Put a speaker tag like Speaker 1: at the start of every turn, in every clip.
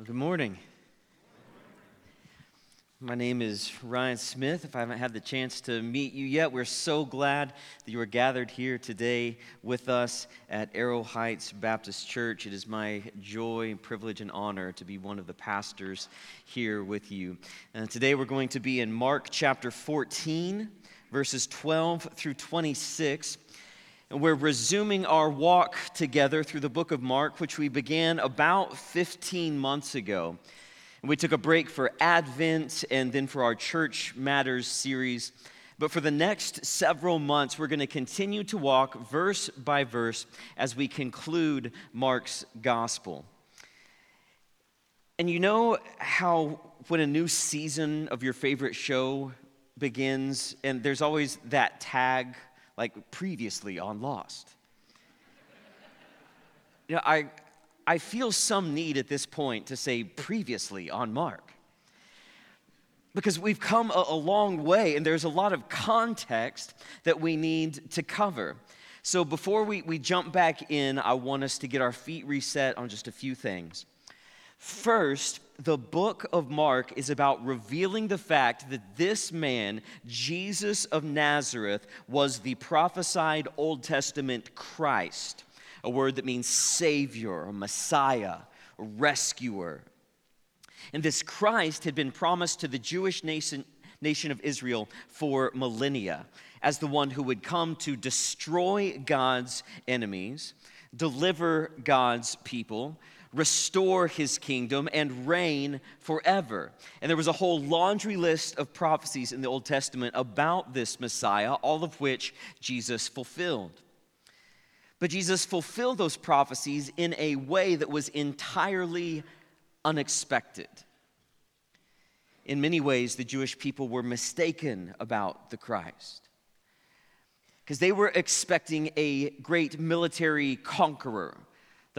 Speaker 1: Well, good morning. My name is Ryan Smith. If I haven't had the chance to meet you yet, we're so glad that you are gathered here today with us at Arrow Heights Baptist Church. It is my joy, privilege, and honor to be one of the pastors here with you. And today we're going to be in Mark chapter 14, verses 12 through 26. And we're resuming our walk together through the book of Mark, which we began about 15 months ago. And we took a break for Advent and then for our Church Matters series. But for the next several months, we're going to continue to walk verse by verse as we conclude Mark's gospel. And you know how when a new season of your favorite show begins, and there's always that tag like previously on Lost. you know, I, I feel some need at this point to say previously on Mark. Because we've come a, a long way and there's a lot of context that we need to cover. So before we, we jump back in, I want us to get our feet reset on just a few things. First, the book of Mark is about revealing the fact that this man, Jesus of Nazareth, was the prophesied Old Testament Christ, a word that means Savior, Messiah, rescuer. And this Christ had been promised to the Jewish nation, nation of Israel for millennia as the one who would come to destroy God's enemies, deliver God's people restore his kingdom, and reign forever. And there was a whole laundry list of prophecies in the Old Testament about this Messiah, all of which Jesus fulfilled. But Jesus fulfilled those prophecies in a way that was entirely unexpected. In many ways, the Jewish people were mistaken about the Christ because they were expecting a great military conqueror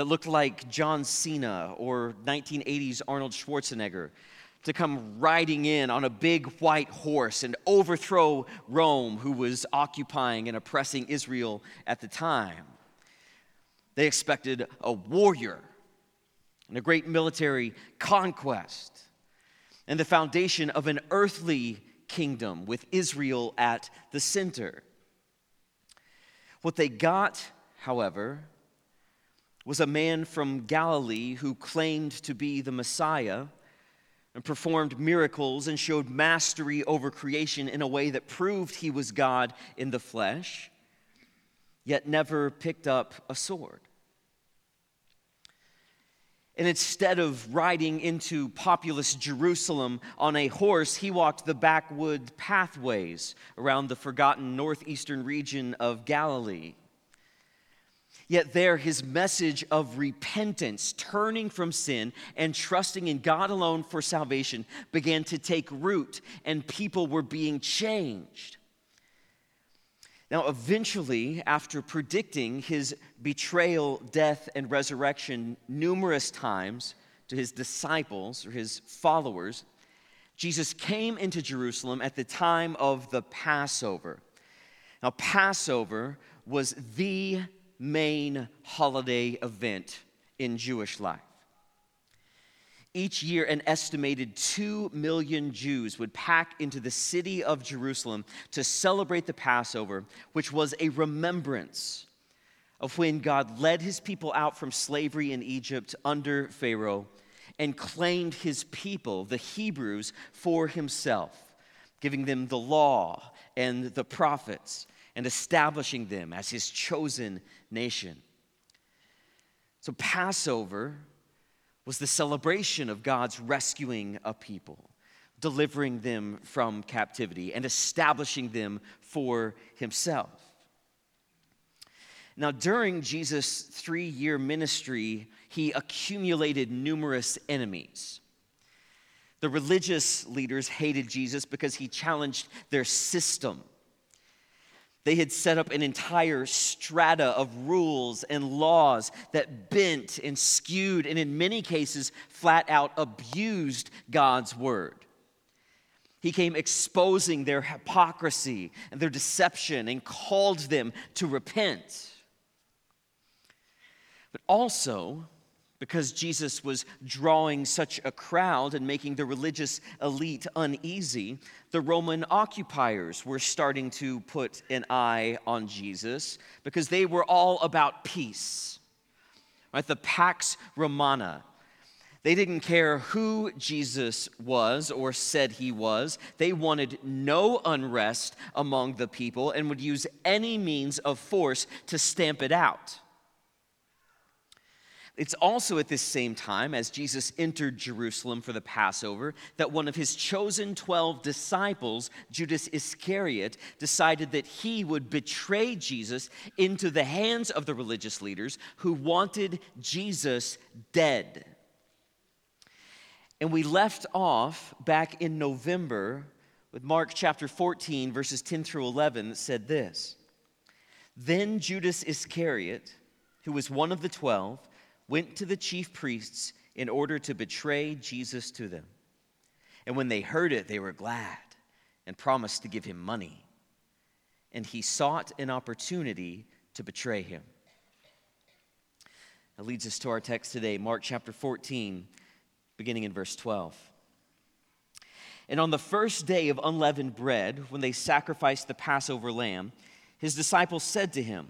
Speaker 1: that looked like John Cena or 1980s Arnold Schwarzenegger to come riding in on a big white horse and overthrow Rome, who was occupying and oppressing Israel at the time. They expected a warrior and a great military conquest and the foundation of an earthly kingdom with Israel at the center. What they got, however, was a man from Galilee who claimed to be the Messiah and performed miracles and showed mastery over creation in a way that proved he was God in the flesh, yet never picked up a sword. And instead of riding into populous Jerusalem on a horse, he walked the backwood pathways around the forgotten northeastern region of Galilee. Yet, there, his message of repentance, turning from sin, and trusting in God alone for salvation began to take root, and people were being changed. Now, eventually, after predicting his betrayal, death, and resurrection numerous times to his disciples or his followers, Jesus came into Jerusalem at the time of the Passover. Now, Passover was the main holiday event in Jewish life. Each year, an estimated 2 million Jews would pack into the city of Jerusalem to celebrate the Passover, which was a remembrance of when God led his people out from slavery in Egypt under Pharaoh and claimed his people, the Hebrews, for himself, giving them the law and the prophets and establishing them as his chosen nation. So, Passover was the celebration of God's rescuing a people, delivering them from captivity, and establishing them for himself. Now, during Jesus' three year ministry, he accumulated numerous enemies. The religious leaders hated Jesus because he challenged their system they had set up an entire strata of rules and laws that bent and skewed, and in many cases, flat out abused God's word. He came exposing their hypocrisy and their deception and called them to repent. But also, because Jesus was drawing such a crowd and making the religious elite uneasy, the Roman occupiers were starting to put an eye on Jesus because they were all about peace. Right? The Pax Romana. They didn't care who Jesus was or said he was. They wanted no unrest among the people and would use any means of force to stamp it out. It's also at this same time, as Jesus entered Jerusalem for the Passover, that one of his chosen 12 disciples, Judas Iscariot, decided that he would betray Jesus into the hands of the religious leaders who wanted Jesus dead. And we left off back in November with Mark chapter 14, verses 10 through 11, that said this Then Judas Iscariot, who was one of the twelve, went to the chief priests in order to betray Jesus to them. And when they heard it, they were glad and promised to give him money. And he sought an opportunity to betray him. That leads us to our text today, Mark chapter 14, beginning in verse 12. And on the first day of unleavened bread, when they sacrificed the Passover lamb, his disciples said to him,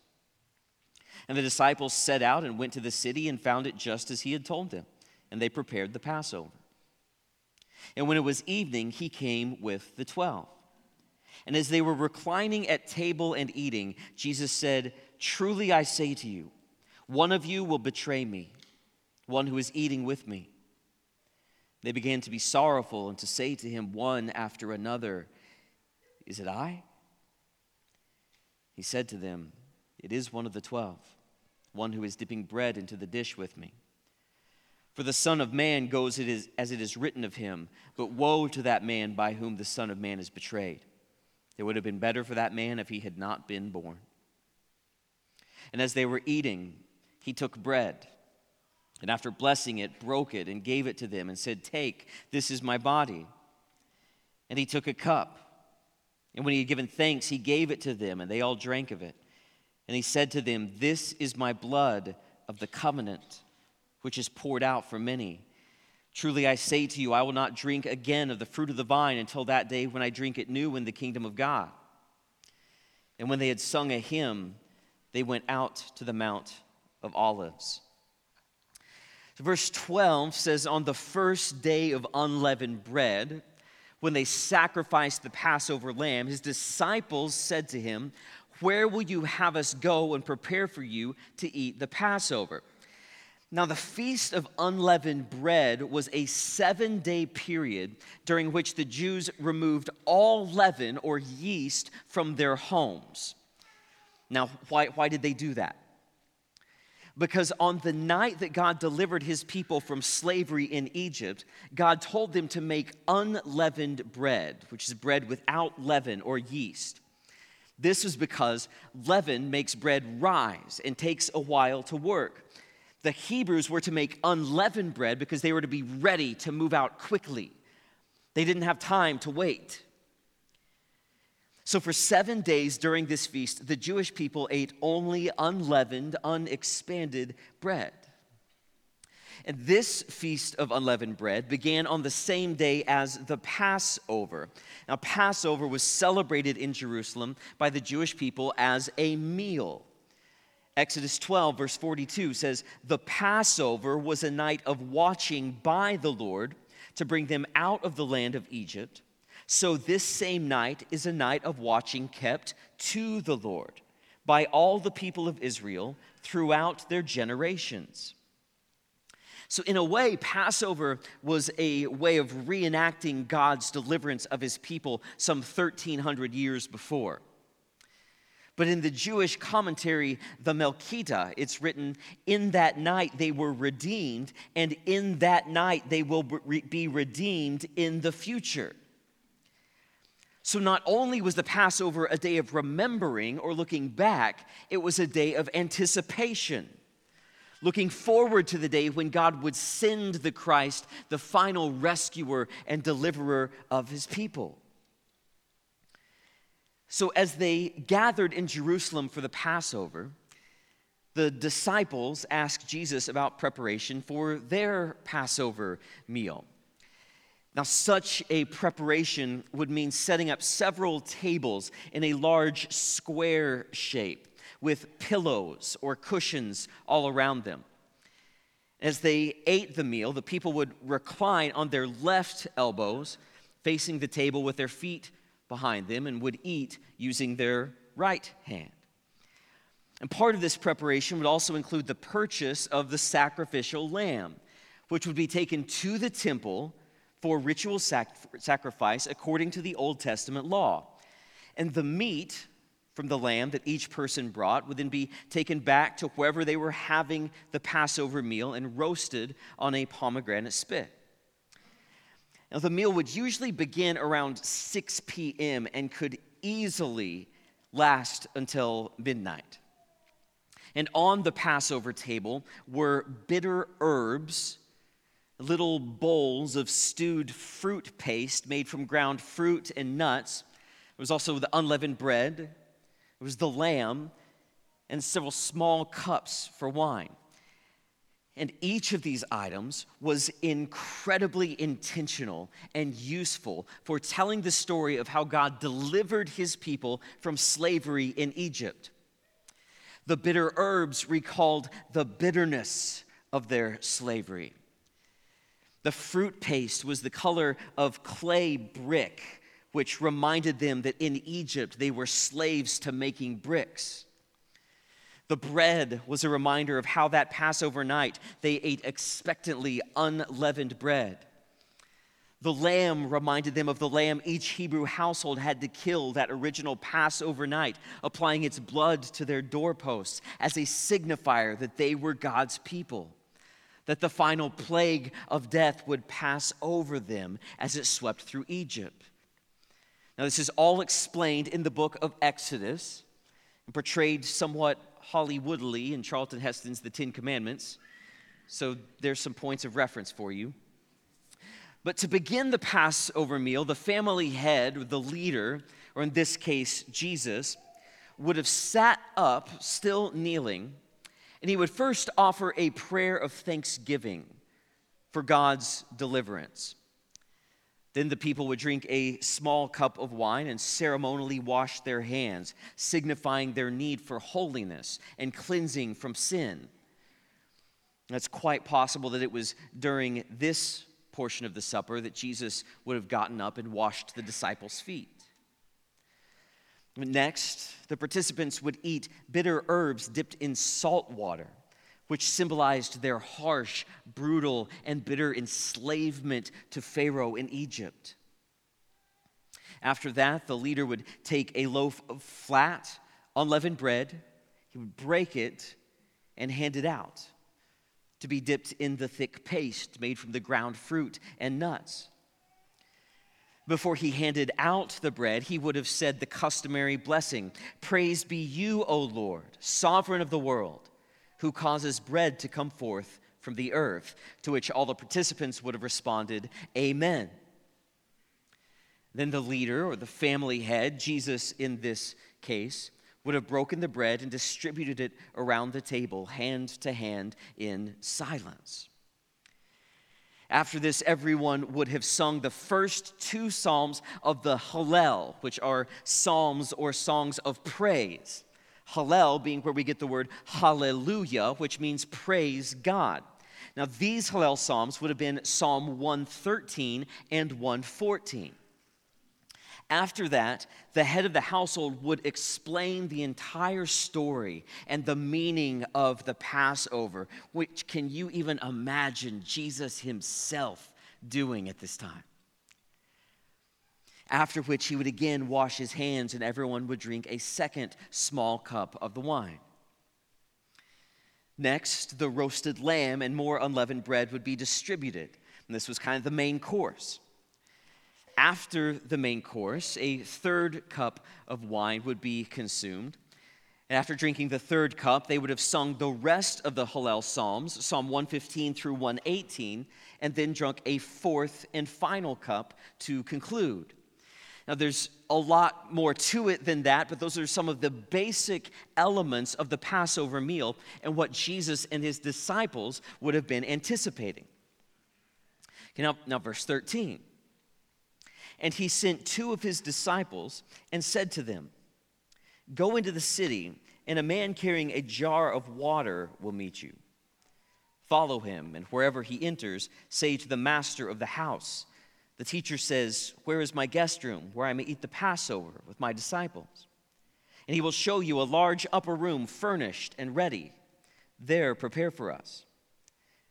Speaker 1: And the disciples set out and went to the city and found it just as he had told them, and they prepared the Passover. And when it was evening, he came with the twelve. And as they were reclining at table and eating, Jesus said, Truly I say to you, one of you will betray me, one who is eating with me. They began to be sorrowful and to say to him one after another, Is it I? He said to them, It is one of the twelve, one who is dipping bread into the dish with me. For the Son of Man goes as it is written of him, but woe to that man by whom the Son of Man is betrayed. It would have been better for that man if he had not been born. And as they were eating, he took bread, and after blessing it, broke it and gave it to them, and said, Take, this is my body. And he took a cup, and when he had given thanks, he gave it to them, and they all drank of it. And he said to them, This is my blood of the covenant which is poured out for many. Truly I say to you, I will not drink again of the fruit of the vine until that day when I drink it new in the kingdom of God. And when they had sung a hymn, they went out to the Mount of Olives. So verse 12 says, On the first day of unleavened bread, when they sacrificed the Passover lamb, his disciples said to him, Where will you have us go and prepare for you to eat the Passover? Now, the Feast of Unleavened Bread was a seven day period during which the Jews removed all leaven or yeast from their homes. Now, why, why did they do that? Because on the night that God delivered his people from slavery in Egypt, God told them to make unleavened bread, which is bread without leaven or yeast. This was because leaven makes bread rise and takes a while to work the Hebrews were to make unleavened bread because they were to be ready to move out quickly. They didn't have time to wait. So, for seven days during this feast, the Jewish people ate only unleavened, unexpanded bread. And this feast of unleavened bread began on the same day as the Passover. Now, Passover was celebrated in Jerusalem by the Jewish people as a meal. Exodus 12, verse 42 says, The Passover was a night of watching by the Lord to bring them out of the land of Egypt. So this same night is a night of watching kept to the Lord by all the people of Israel throughout their generations. So, in a way, Passover was a way of reenacting God's deliverance of his people some 1,300 years before. But in the Jewish commentary, the Mekhilta, it's written, In that night they were redeemed, and in that night they will be redeemed in the future. So, not only was the Passover a day of remembering or looking back, it was a day of anticipation, looking forward to the day when God would send the Christ, the final rescuer and deliverer of his people. So, as they gathered in Jerusalem for the Passover, the disciples asked Jesus about preparation for their Passover meal. Now, such a preparation would mean setting up several tables in a large square shape with pillows or cushions all around them. As they ate the meal, the people would recline on their left elbows, facing the table with their feet behind them, and would eat using their right hand. And part of this preparation would also include the purchase of the sacrificial lamb, which would be taken to the temple for ritual sac- sacrifice according to the Old Testament law. And the meat from the lamb that each person brought would then be taken back to wherever they were having the Passover meal and roasted on a pomegranate spit. Now, the meal would usually begin around 6 p.m. and could easily last until midnight. And on the Passover table were bitter herbs little bowls of stewed fruit paste made from ground fruit and nuts. There was also the unleavened bread, it was the lamb, and several small cups for wine. And each of these items was incredibly intentional and useful for telling the story of how God delivered his people from slavery in Egypt. The bitter herbs recalled the bitterness of their slavery. The fruit paste was the color of clay brick, which reminded them that in Egypt they were slaves to making bricks. The bread was a reminder of how that Passover night they ate expectantly unleavened bread. The lamb reminded them of the lamb each Hebrew household had to kill that original Passover night, applying its blood to their doorposts as a signifier that they were God's people that the final plague of death would pass over them as it swept through Egypt. Now, this is all explained in the book of Exodus and portrayed somewhat Hollywoodly in Charlton Heston's The Ten Commandments. So, there's some points of reference for you. But to begin the Passover meal, the family head, the leader, or in this case, Jesus, would have sat up, still kneeling, and he would first offer a prayer of thanksgiving for God's deliverance. Then the people would drink a small cup of wine and ceremonially wash their hands, signifying their need for holiness and cleansing from sin. It's quite possible that it was during this portion of the supper that Jesus would have gotten up and washed the disciples' feet. Next, the participants would eat bitter herbs dipped in salt water, which symbolized their harsh, brutal, and bitter enslavement to Pharaoh in Egypt. After that, the leader would take a loaf of flat, unleavened bread, he would break it and hand it out to be dipped in the thick paste made from the ground fruit and nuts before he handed out the bread, he would have said the customary blessing Praise be you, O Lord, sovereign of the world, who causes bread to come forth from the earth. To which all the participants would have responded, Amen. Then the leader or the family head, Jesus in this case, would have broken the bread and distributed it around the table, hand to hand, in silence. After this, everyone would have sung the first two psalms of the Hallel, which are psalms or songs of praise. Hallel being where we get the word hallelujah, which means praise God. Now, these Hallel psalms would have been Psalm 113 and 114. After that, the head of the household would explain the entire story and the meaning of the Passover, which can you even imagine Jesus himself doing at this time? After which he would again wash his hands, and everyone would drink a second small cup of the wine. Next, the roasted lamb and more unleavened bread would be distributed. And this was kind of the main course. After the main course, a third cup of wine would be consumed. And after drinking the third cup, they would have sung the rest of the Hallel Psalms, Psalm 115 through 118, and then drunk a fourth and final cup to conclude. Now, there's a lot more to it than that, but those are some of the basic elements of the Passover meal and what Jesus and his disciples would have been anticipating. Okay, now, now, verse 13. And he sent two of his disciples and said to them, Go into the city, and a man carrying a jar of water will meet you. Follow him, and wherever he enters, say to the master of the house, the teacher says, Where is my guest room where I may eat the Passover with my disciples? And he will show you a large upper room furnished and ready. There, prepare for us.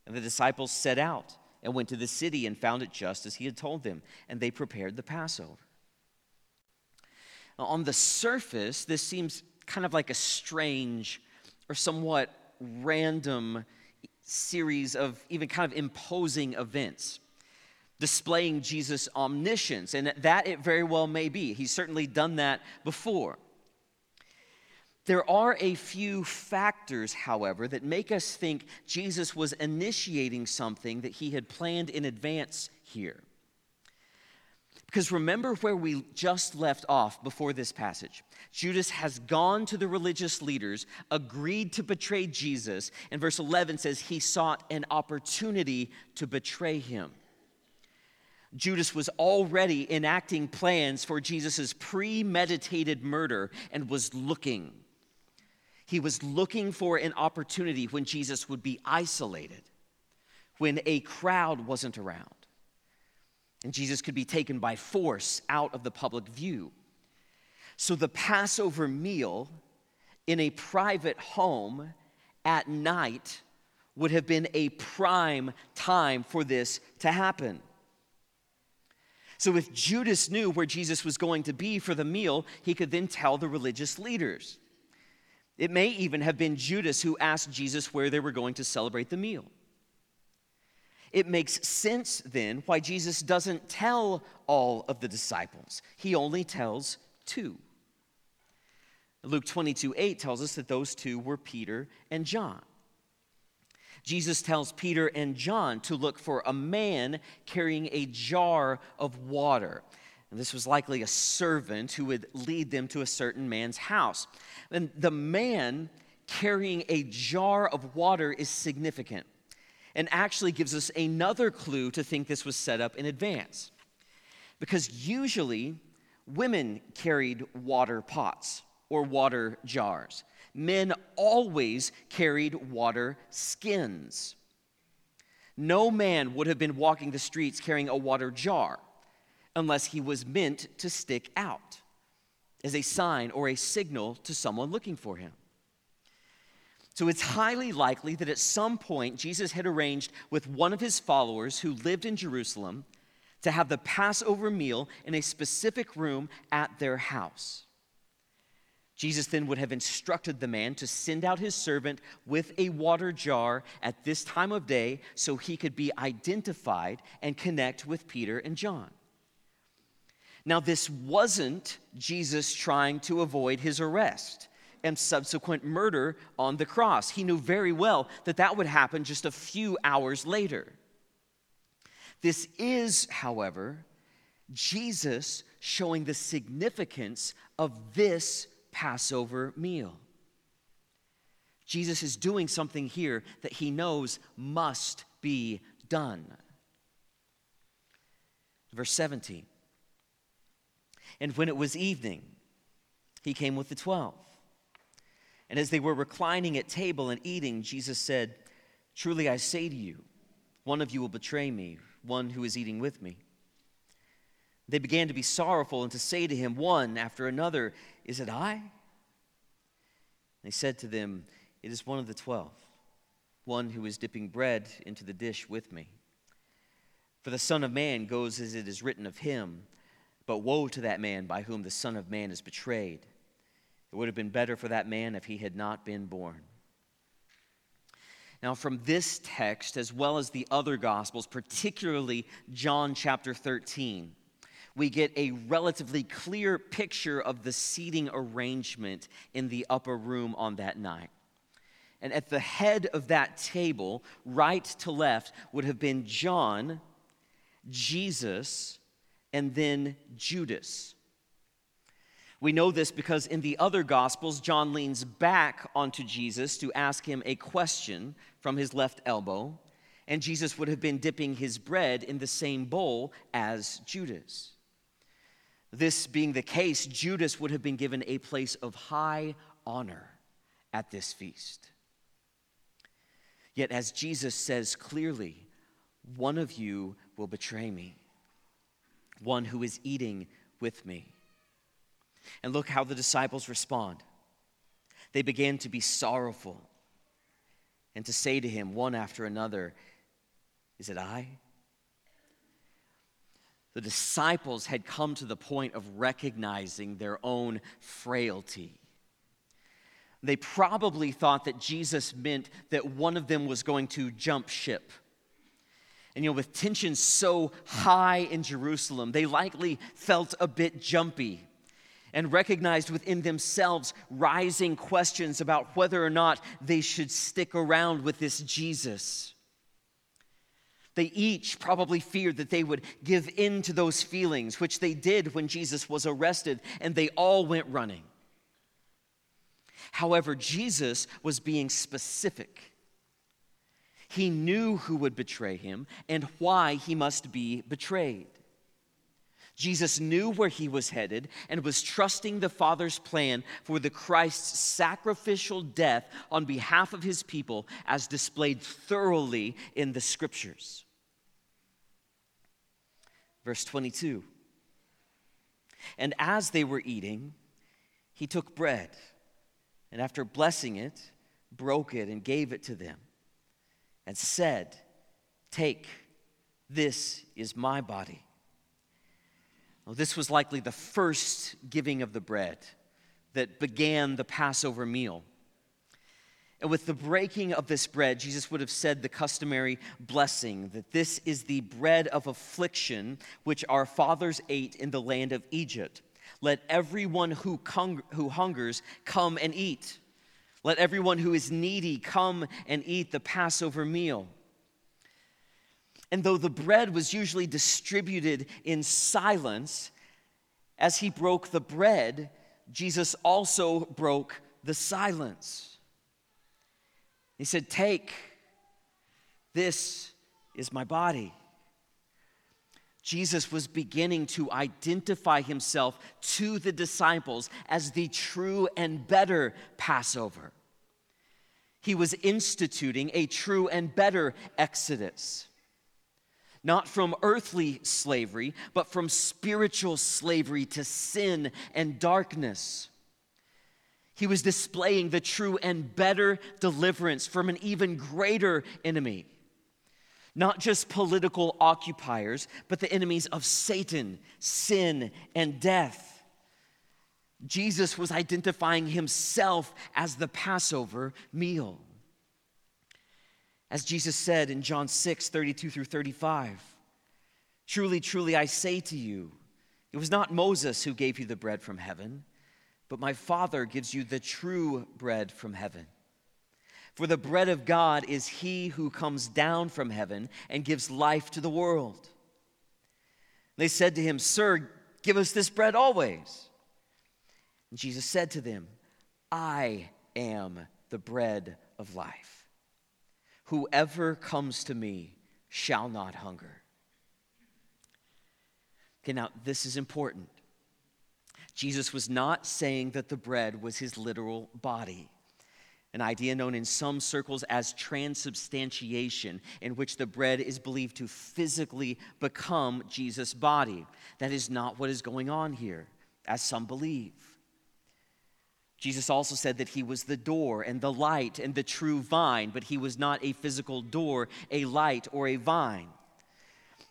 Speaker 1: And the disciples set out and went to the city and found it just as he had told them, and they prepared the Passover. Now, on the surface, this seems kind of like a strange or somewhat random series of even kind of imposing events displaying Jesus' omniscience, and that it very well may be. He's certainly done that before. There are a few factors, however, that make us think Jesus was initiating something that he had planned in advance here. Because remember where we just left off before this passage. Judas has gone to the religious leaders, agreed to betray Jesus, and verse 11 says he sought an opportunity to betray him. Judas was already enacting plans for Jesus' premeditated murder and was looking. He was looking for an opportunity when Jesus would be isolated, when a crowd wasn't around, and Jesus could be taken by force out of the public view. So the Passover meal in a private home at night would have been a prime time for this to happen. So if Judas knew where Jesus was going to be for the meal, he could then tell the religious leaders. It may even have been Judas who asked Jesus where they were going to celebrate the meal. It makes sense then why Jesus doesn't tell all of the disciples, he only tells two. Luke 22 8 tells us that those two were Peter and John. Jesus tells Peter and John to look for a man carrying a jar of water. And this was likely a servant who would lead them to a certain man's house. And the man carrying a jar of water is significant and actually gives us another clue to think this was set up in advance. Because usually women carried water pots or water jars men always carried water skins. No man would have been walking the streets carrying a water jar unless he was meant to stick out as a sign or a signal to someone looking for him. So it's highly likely that at some point Jesus had arranged with one of his followers who lived in Jerusalem to have the Passover meal in a specific room at their house. Jesus then would have instructed the man to send out his servant with a water jar at this time of day so he could be identified and connect with Peter and John. Now, this wasn't Jesus trying to avoid his arrest and subsequent murder on the cross. He knew very well that that would happen just a few hours later. This is, however, Jesus showing the significance of this Passover meal. Jesus is doing something here that he knows must be done. Verse 17. And when it was evening, he came with the twelve. And as they were reclining at table and eating, Jesus said, Truly I say to you, one of you will betray me, one who is eating with me. They began to be sorrowful and to say to him one after another, Is it I? And he said to them, It is one of the twelve, one who is dipping bread into the dish with me. For the Son of Man goes as it is written of him, But woe to that man by whom the Son of Man is betrayed. It would have been better for that man if he had not been born. Now, from this text, as well as the other Gospels, particularly John chapter 13, we get a relatively clear picture of the seating arrangement in the upper room on that night. And at the head of that table, right to left, would have been John, Jesus, and then Judas. We know this because in the other Gospels, John leans back onto Jesus to ask him a question from his left elbow, and Jesus would have been dipping his bread in the same bowl as Judas. This being the case, Judas would have been given a place of high honor at this feast. Yet, as Jesus says clearly, one of you will betray me, one who is eating with me. And look how the disciples respond. They began to be sorrowful and to say to him one after another, Is it I? The disciples had come to the point of recognizing their own frailty. They probably thought that Jesus meant that one of them was going to jump ship. And you know, with tensions so high in Jerusalem, they likely felt a bit jumpy and recognized within themselves rising questions about whether or not they should stick around with this Jesus. They each probably feared that they would give in to those feelings, which they did when Jesus was arrested, and they all went running. However, Jesus was being specific. He knew who would betray him and why he must be betrayed. Jesus knew where he was headed and was trusting the Father's plan for the Christ's sacrificial death on behalf of his people as displayed thoroughly in the scriptures. Verse 22 And as they were eating, he took bread and after blessing it, broke it and gave it to them and said, Take, this is my body well, this was likely the first giving of the bread that began the Passover meal. And with the breaking of this bread, Jesus would have said the customary blessing that this is the bread of affliction which our fathers ate in the land of Egypt. Let everyone who, who hungers come and eat. Let everyone who is needy come and eat the Passover meal. And though the bread was usually distributed in silence, as he broke the bread, Jesus also broke the silence. He said, Take, this is my body. Jesus was beginning to identify himself to the disciples as the true and better Passover. He was instituting a true and better Exodus not from earthly slavery, but from spiritual slavery to sin and darkness. He was displaying the true and better deliverance from an even greater enemy. Not just political occupiers, but the enemies of Satan, sin, and death. Jesus was identifying himself as the Passover meal. As Jesus said in John 6 32 through 35, Truly, truly, I say to you, it was not Moses who gave you the bread from heaven, but my Father gives you the true bread from heaven. For the bread of God is he who comes down from heaven and gives life to the world. They said to him, Sir, give us this bread always. And Jesus said to them, I am the bread of life. Whoever comes to me shall not hunger. Okay, now this is important. Jesus was not saying that the bread was his literal body, an idea known in some circles as transubstantiation, in which the bread is believed to physically become Jesus' body. That is not what is going on here, as some believe. Jesus also said that he was the door and the light and the true vine, but he was not a physical door, a light, or a vine.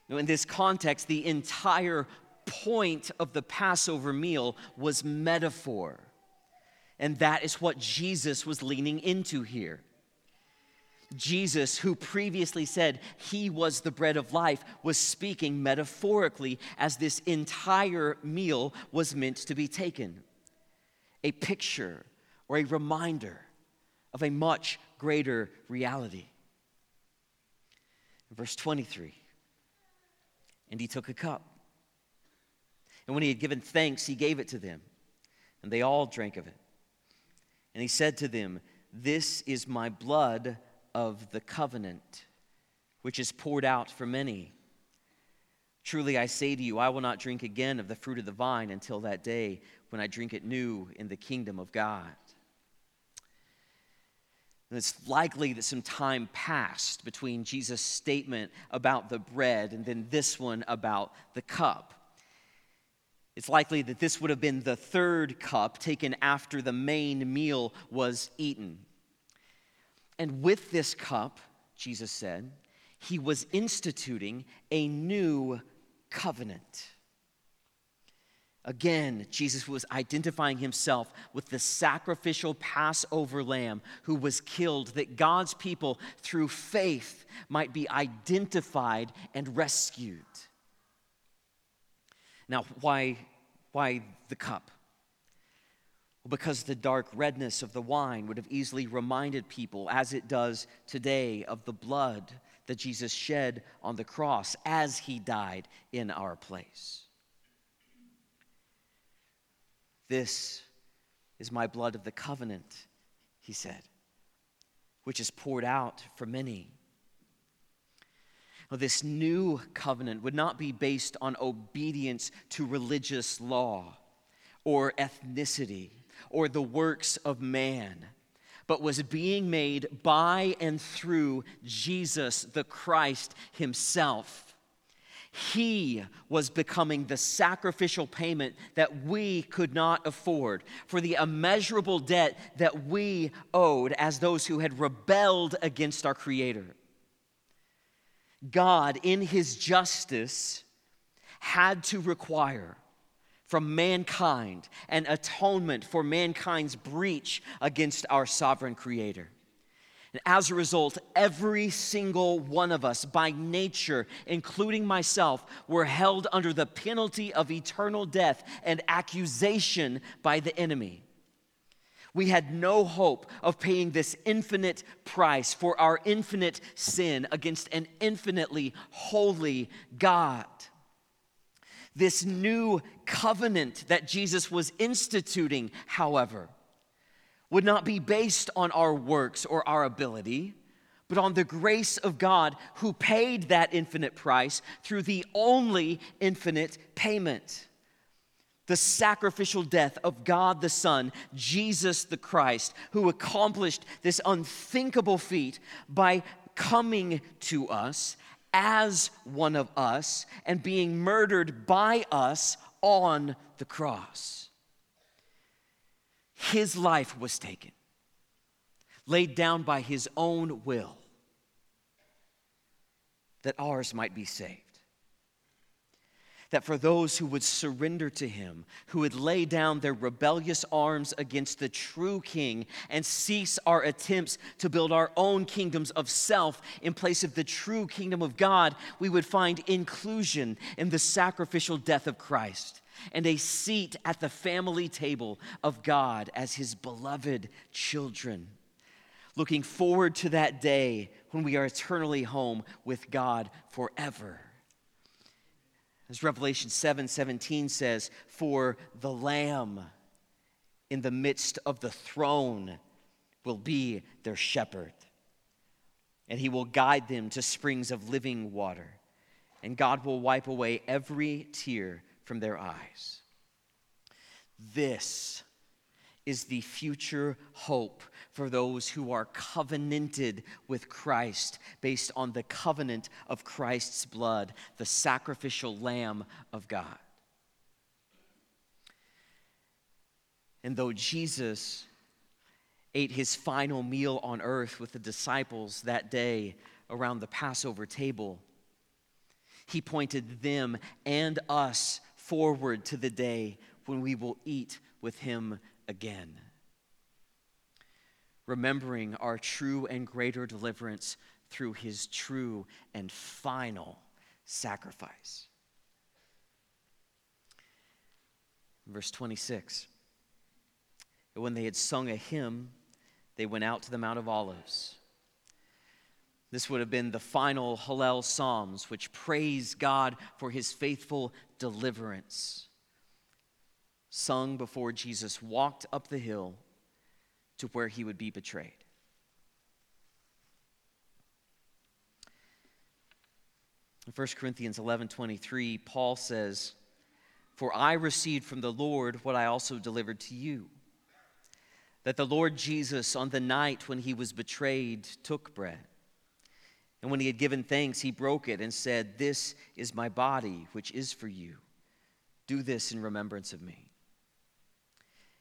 Speaker 1: In this context, the entire point of the Passover meal was metaphor. And that is what Jesus was leaning into here. Jesus, who previously said he was the bread of life, was speaking metaphorically as this entire meal was meant to be taken. A picture or a reminder of a much greater reality. Verse 23 And he took a cup. And when he had given thanks, he gave it to them. And they all drank of it. And he said to them, This is my blood of the covenant, which is poured out for many. Truly I say to you, I will not drink again of the fruit of the vine until that day when I drink it new in the kingdom of God. And it's likely that some time passed between Jesus' statement about the bread and then this one about the cup. It's likely that this would have been the third cup taken after the main meal was eaten. And with this cup, Jesus said, he was instituting a new covenant. Again, Jesus was identifying himself with the sacrificial Passover lamb who was killed, that God's people, through faith, might be identified and rescued. Now, why, why the cup? Well, because the dark redness of the wine would have easily reminded people, as it does today, of the blood that Jesus shed on the cross as he died in our place. This is my blood of the covenant, he said, which is poured out for many. This new covenant would not be based on obedience to religious law or ethnicity or the works of man, but was being made by and through Jesus the Christ himself he was becoming the sacrificial payment that we could not afford for the immeasurable debt that we owed as those who had rebelled against our Creator. God, in His justice, had to require from mankind an atonement for mankind's breach against our sovereign Creator. And as a result, every single one of us, by nature, including myself, were held under the penalty of eternal death and accusation by the enemy. We had no hope of paying this infinite price for our infinite sin against an infinitely holy God. This new covenant that Jesus was instituting, however, would not be based on our works or our ability, but on the grace of God who paid that infinite price through the only infinite payment. The sacrificial death of God the Son, Jesus the Christ, who accomplished this unthinkable feat by coming to us as one of us and being murdered by us on the cross. His life was taken, laid down by his own will, that ours might be saved. That for those who would surrender to him, who would lay down their rebellious arms against the true king and cease our attempts to build our own kingdoms of self in place of the true kingdom of God, we would find inclusion in the sacrificial death of Christ and a seat at the family table of God as his beloved children. Looking forward to that day when we are eternally home with God forever. As Revelation 7 17 says, For the Lamb in the midst of the throne will be their shepherd, and he will guide them to springs of living water, and God will wipe away every tear from their eyes. This is the future hope for those who are covenanted with Christ based on the covenant of Christ's blood, the sacrificial Lamb of God. And though Jesus ate his final meal on earth with the disciples that day around the Passover table, he pointed them and us forward to the day when we will eat with him again. Remembering our true and greater deliverance through his true and final sacrifice. Verse 26 When they had sung a hymn, they went out to the Mount of Olives. This would have been the final Hallel Psalms, which praise God for his faithful deliverance, sung before Jesus walked up the hill to where he would be betrayed. In 1 Corinthians 11 23, Paul says, For I received from the Lord what I also delivered to you that the Lord Jesus, on the night when he was betrayed, took bread. And when he had given thanks, he broke it and said, This is my body, which is for you. Do this in remembrance of me.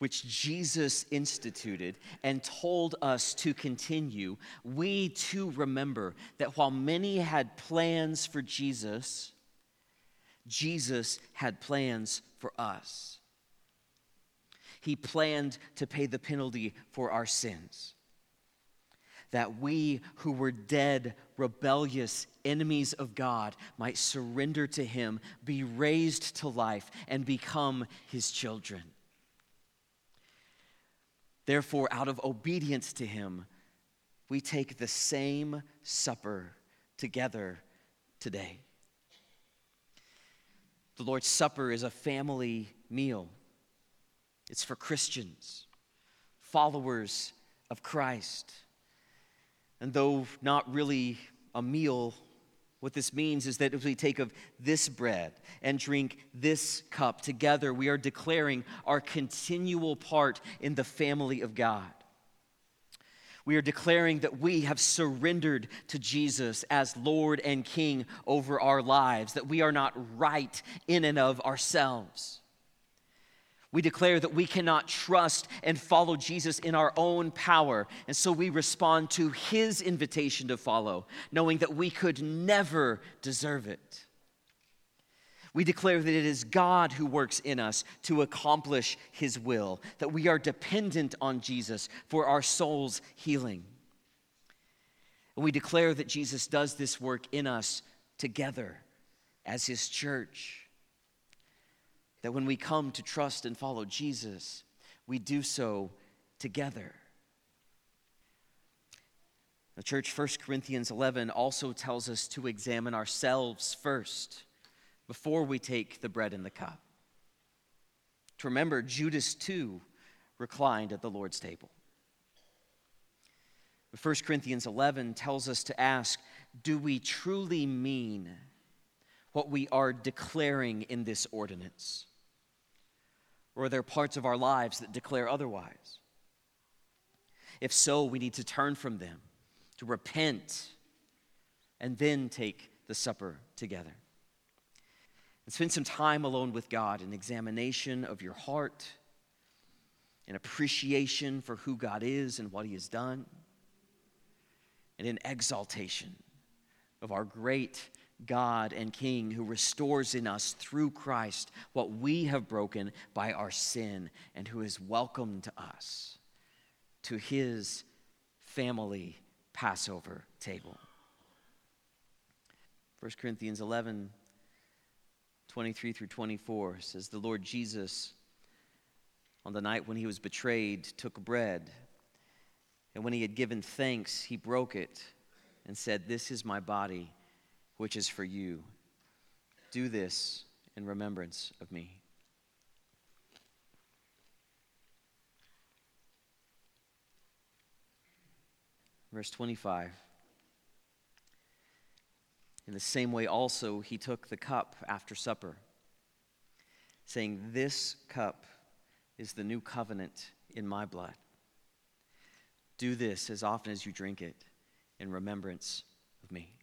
Speaker 1: which Jesus instituted and told us to continue, we too remember that while many had plans for Jesus, Jesus had plans for us. He planned to pay the penalty for our sins that we who were dead, rebellious enemies of God might surrender to Him, be raised to life, and become His children. Therefore, out of obedience to Him, we take the same supper together today. The Lord's Supper is a family meal. It's for Christians, followers of Christ. And though not really a meal, what this means is that if we take of this bread and drink this cup together, we are declaring our continual part in the family of God. We are declaring that we have surrendered to Jesus as Lord and King over our lives, that we are not right in and of ourselves. We declare that we cannot trust and follow Jesus in our own power. And so we respond to his invitation to follow, knowing that we could never deserve it. We declare that it is God who works in us to accomplish his will, that we are dependent on Jesus for our soul's healing. And we declare that Jesus does this work in us together as his church that when we come to trust and follow Jesus, we do so together. The church, 1 Corinthians 11, also tells us to examine ourselves first before we take the bread and the cup. To remember, Judas too reclined at the Lord's table. 1 Corinthians 11 tells us to ask do we truly mean what we are declaring in this ordinance? Or are there parts of our lives that declare otherwise? If so, we need to turn from them, to repent, and then take the supper together. And spend some time alone with God in examination of your heart, in appreciation for who God is and what He has done, and in exaltation of our great God and King who restores in us through Christ what we have broken by our sin and who is welcomed us to his family Passover table. 1 Corinthians 11 23 through 24 says, The Lord Jesus, on the night when he was betrayed, took bread. And when he had given thanks, he broke it and said, This is my body which is for you. Do this in remembrance of me. Verse 25. In the same way, also, he took the cup after supper, saying, This cup is the new covenant in my blood. Do this as often as you drink it in remembrance of me.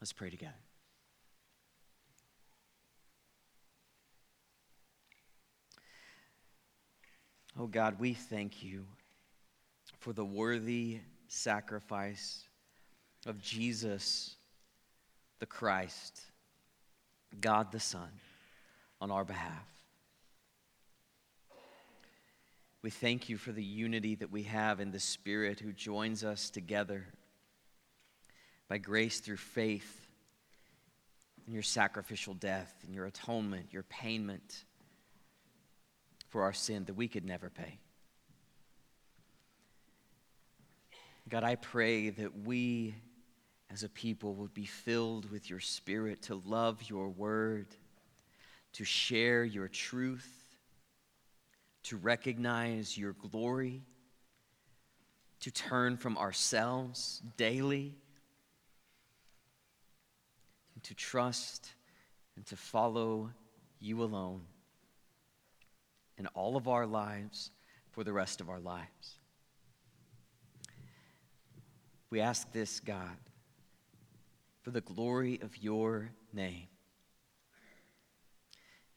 Speaker 1: Let's pray together. Oh God, we thank you for the worthy sacrifice of Jesus the Christ, God the Son, on our behalf. We thank you for the unity that we have in the Spirit who joins us together by grace through faith in your sacrificial death and your atonement, your payment for our sin that we could never pay. God, I pray that we as a people would be filled with your spirit to love your word, to share your truth, to recognize your glory, to turn from ourselves daily, and to trust and to follow you alone in all of our lives for the rest of our lives. We ask this, God, for the glory of your name.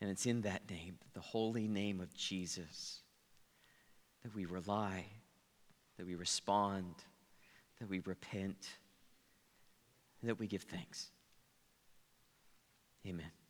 Speaker 1: And it's in that name, the holy name of Jesus, that we rely, that we respond, that we repent, that we give thanks. Amen.